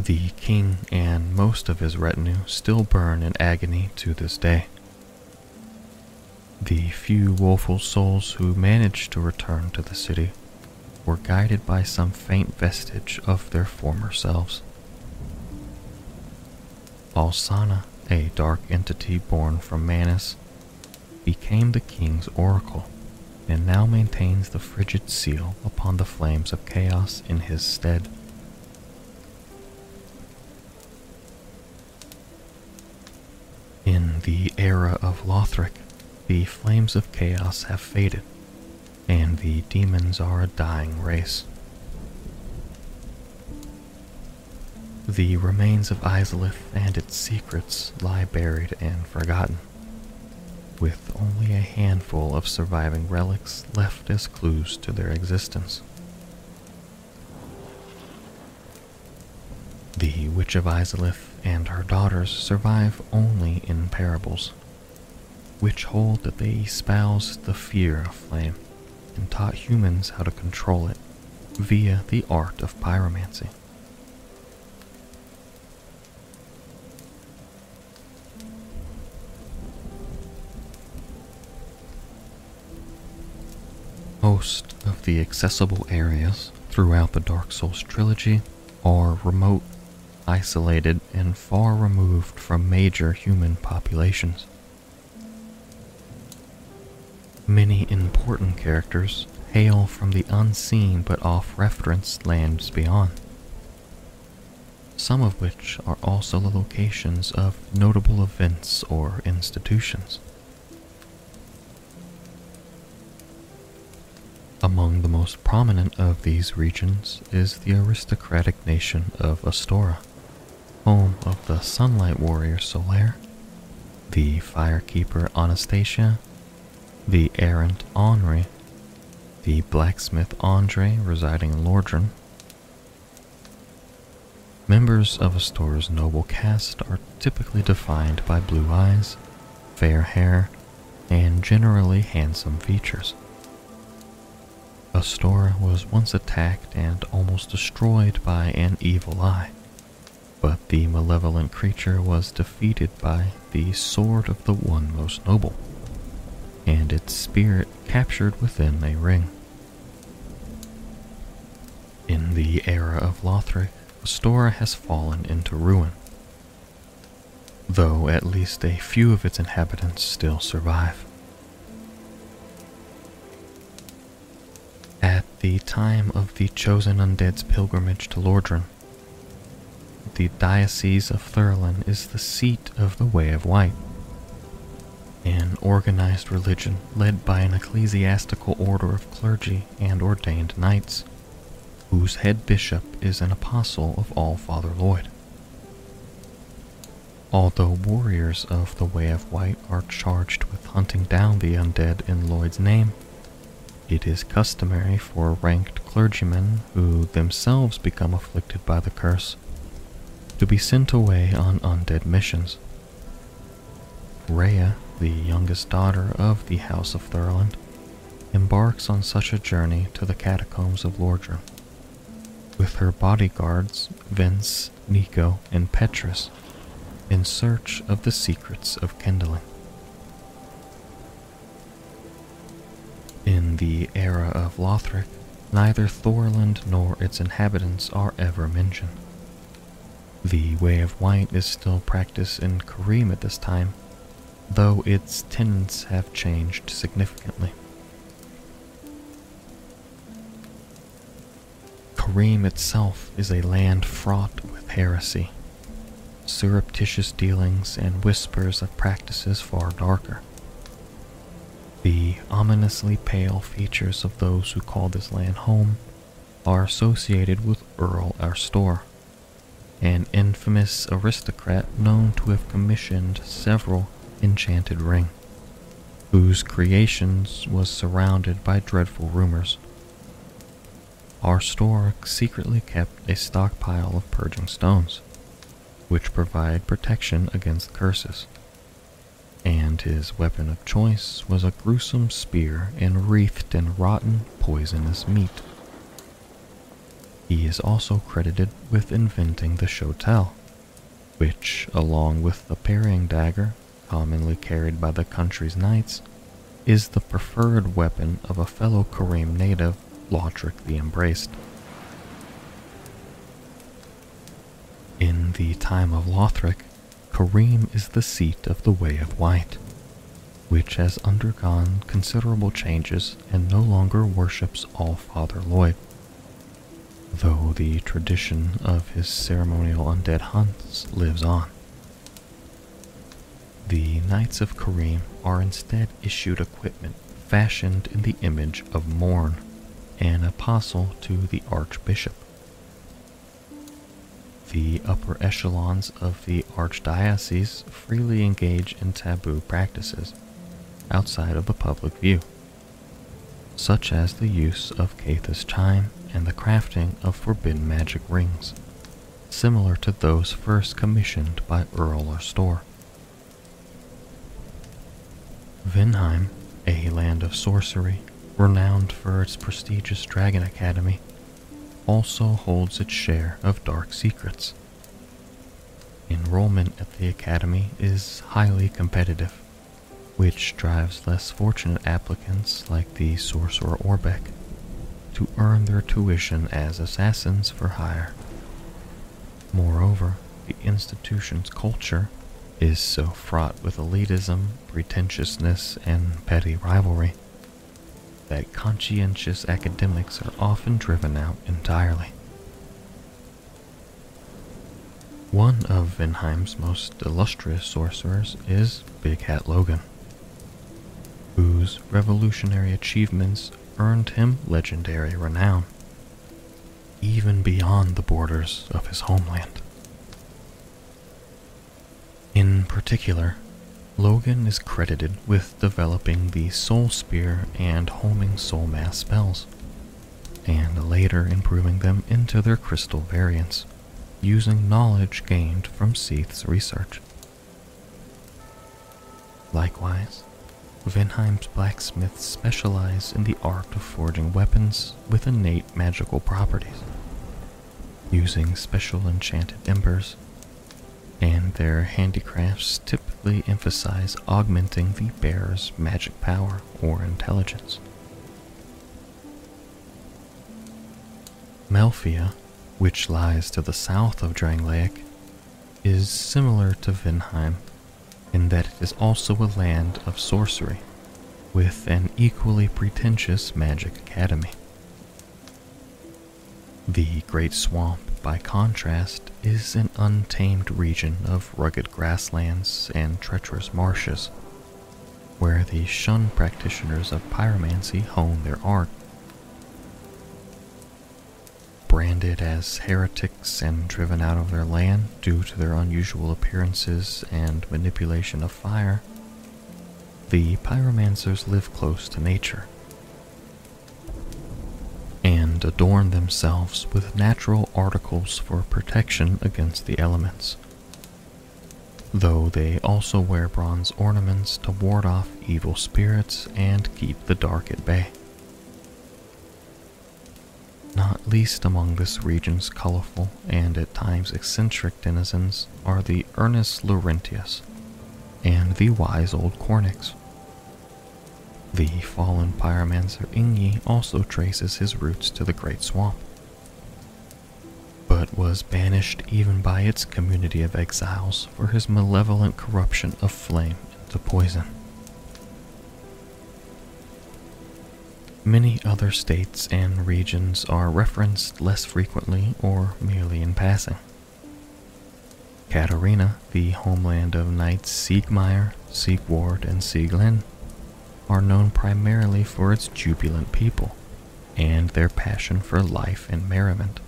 The king and most of his retinue still burn in agony to this day. The few woeful souls who managed to return to the city were guided by some faint vestige of their former selves. Alsanna, a dark entity born from Manus, became the king's oracle and now maintains the frigid seal upon the flames of chaos in his stead. The era of Lothric, the flames of chaos have faded, and the demons are a dying race. The remains of Izalith and its secrets lie buried and forgotten, with only a handful of surviving relics left as clues to their existence. The Witch of Izalith and her daughters survive only in parables, which hold that they espoused the fear of flame and taught humans how to control it via the art of pyromancy. Most of the accessible areas throughout the Dark Souls trilogy are remote, isolated, and far removed from major human populations. Many important characters hail from the unseen but off-referenced lands beyond, some of which are also the locations of notable events or institutions. Among the most prominent of these regions is the aristocratic nation of Astora, home of the Sunlight Warrior Solaire, the Firekeeper Anastasia, the Errant Henri, the blacksmith Andre residing in Lordran. Members of Astora's noble caste are typically defined by blue eyes, fair hair, and generally handsome features. Astora was once attacked and almost destroyed by an evil eye, but the malevolent creature was defeated by the Sword of the One Most Noble, and its spirit captured within a ring. In the era of Lothric, Astora has fallen into ruin, though at least a few of its inhabitants still survive. At the time of the chosen undead's pilgrimage to Lordran, the Diocese of Thorolund is the seat of the Way of White, an organized religion led by an ecclesiastical order of clergy and ordained knights, whose head bishop is an apostle of All Father Lloyd. Although warriors of the Way of White are charged with hunting down the undead in Lloyd's name, it is customary for ranked clergymen who themselves become afflicted by the curse to be sent away on undead missions. Rhea, the youngest daughter of the House of Thorolund, embarks on such a journey to the catacombs of Lordran, with her bodyguards Vince, Nico, and Petrus in search of the secrets of kindling. In the era of Lothric, neither Thorolund nor its inhabitants are ever mentioned. The Way of White is still practiced in Carim at this time, though its tenets have changed significantly. Carim itself is a land fraught with heresy, surreptitious dealings, and whispers of practices far darker. The ominously pale features of those who call this land home are associated with Earl Arstor, an infamous aristocrat known to have commissioned several enchanted rings, whose creations was surrounded by dreadful rumors. Arstor secretly kept a stockpile of purging stones, which provide protection against curses and his weapon of choice was a gruesome spear enwreathed in rotten, poisonous meat. He is also credited with inventing the shotel, which, along with the parrying dagger commonly carried by the country's knights, is the preferred weapon of a fellow Carim native, Lautrec the Embraced. In the time of Lothric, Carim is the seat of the Way of White, which has undergone considerable changes and no longer worships All Father Lloyd, though the tradition of his ceremonial undead hunts lives on. The Knights of Carim are instead issued equipment fashioned in the image of Morne, an apostle to the Archbishop the upper echelons of the archdiocese freely engage in taboo practices, outside of the public view, such as the use of Caitha's chime and the crafting of forbidden magic rings, similar to those first commissioned by Earl Arstor. Vinheim, a land of sorcery renowned for its prestigious Dragon Academy, also holds its share of dark secrets. Enrollment at the Academy is highly competitive, which drives less fortunate applicants like the Sorcerer Orbeck to earn their tuition as assassins for hire. Moreover, the institution's culture is so fraught with elitism, pretentiousness, and petty rivalry that conscientious academics are often driven out entirely. One of Vinheim's most illustrious sorcerers is Big Hat Logan, whose revolutionary achievements earned him legendary renown, even beyond the borders of his homeland. In particular, Logan is credited with developing the Soul Spear and Homing Soul Mass spells, and later improving them into their crystal variants, using knowledge gained from Seath's research. Likewise, Vinheim's blacksmiths specialize in the art of forging weapons with innate magical properties, using special enchanted embers and their handicrafts typically emphasize augmenting the bearer's magic power or intelligence. Melfia, which lies to the south of Drangleic, is similar to Vinheim in that it is also a land of sorcery, with an equally pretentious magic academy. The Great Swamp by contrast, is an untamed region of rugged grasslands and treacherous marshes, where the shunned practitioners of pyromancy hone their art. Branded as heretics and driven out of their land due to their unusual appearances and manipulation of fire, the pyromancers live close to nature and adorn themselves with natural articles for protection against the elements. Though they also wear bronze ornaments to ward off evil spirits and keep the dark at bay. Not least among this region's colorful and at times eccentric denizens are the earnest Laurentius and the wise old Cornix. The fallen pyromancer Eingyi also traces his roots to the Great Swamp, but was banished even by its community of exiles for his malevolent corruption of flame into poison. Many other states and regions are referenced less frequently or merely in passing. Catarina, the homeland of knights Siegmeyer, Siegward, and Sieglin, are known primarily for its jubilant people and their passion for life and merriment.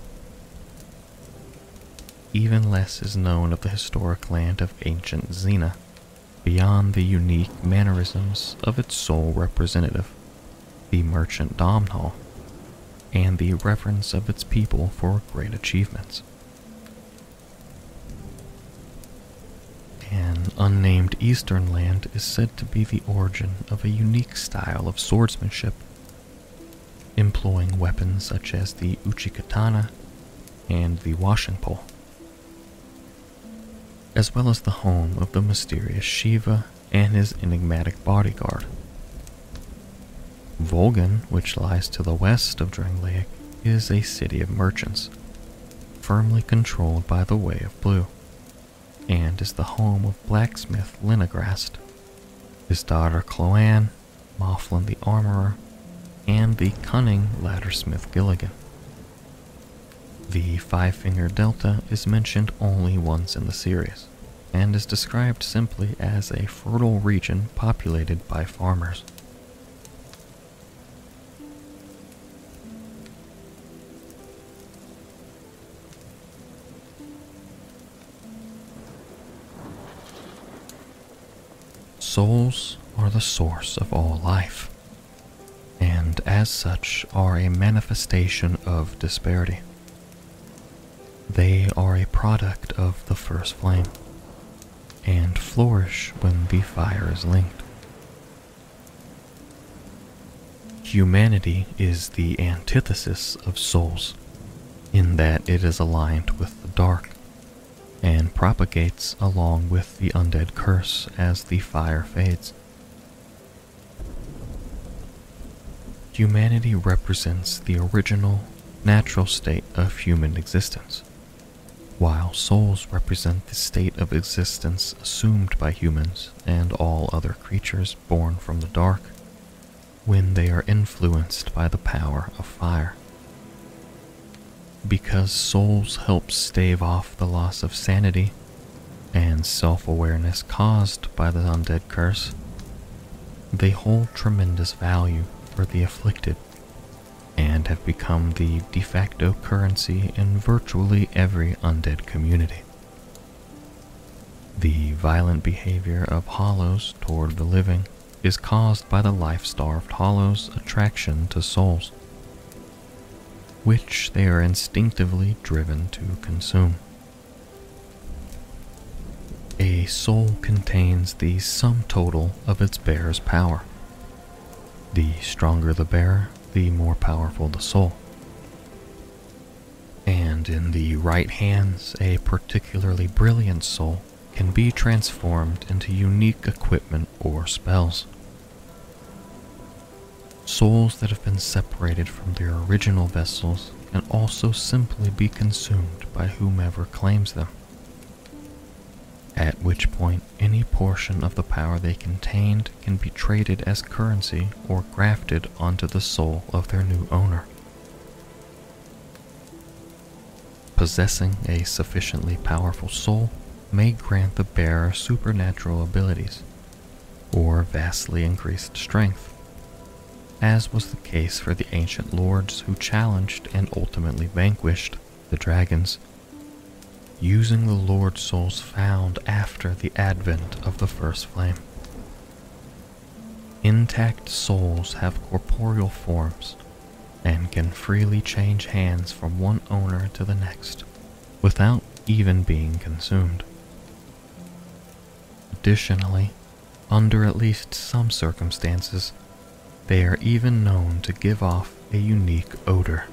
Even less is known of the historic land of ancient Zena, beyond the unique mannerisms of its sole representative, the merchant Domhnall, and the reverence of its people for great achievements. An unnamed eastern land is said to be the origin of a unique style of swordsmanship, employing weapons such as the uchikatana and the washing pole, as well as the home of the mysterious Shiva and his enigmatic bodyguard. Volgen, which lies to the west of Drangleic, is a city of merchants, firmly controlled by the Way of Blue and is the home of blacksmith Lenigrast, his daughter Cloanne, Maughlin the armorer, and the cunning laddersmith Gilligan. The Five Finger Delta is mentioned only once in the series, and is described simply as a fertile region populated by farmers. Souls are the source of all life, and as such are a manifestation of disparity. They are a product of the first flame, and flourish when the fire is linked. Humanity is the antithesis of souls, in that it is aligned with the dark, and propagates along with the undead curse as the fire fades. Humanity represents the original, natural state of human existence, while souls represent the state of existence assumed by humans and all other creatures born from the dark when they are influenced by the power of fire. Because souls help stave off the loss of sanity and self awareness caused by the undead curse, they hold tremendous value for the afflicted and have become the de facto currency in virtually every undead community. The violent behavior of hollows toward the living is caused by the life starved hollow's attraction to souls, which they are instinctively driven to consume. A soul contains the sum total of its bearer's power. The stronger the bearer, the more powerful the soul. And in the right hands, a particularly brilliant soul can be transformed into unique equipment or spells. Souls that have been separated from their original vessels can also simply be consumed by whomever claims them, at which point any portion of the power they contained can be traded as currency or grafted onto the soul of their new owner. Possessing a sufficiently powerful soul may grant the bearer supernatural abilities or vastly increased strength as was the case for the ancient lords who challenged and ultimately vanquished the dragons, using the Lord souls found after the advent of the first flame. Intact souls have corporeal forms and can freely change hands from one owner to the next without even being consumed. Additionally, under at least some circumstances, they are even known to give off a unique odor.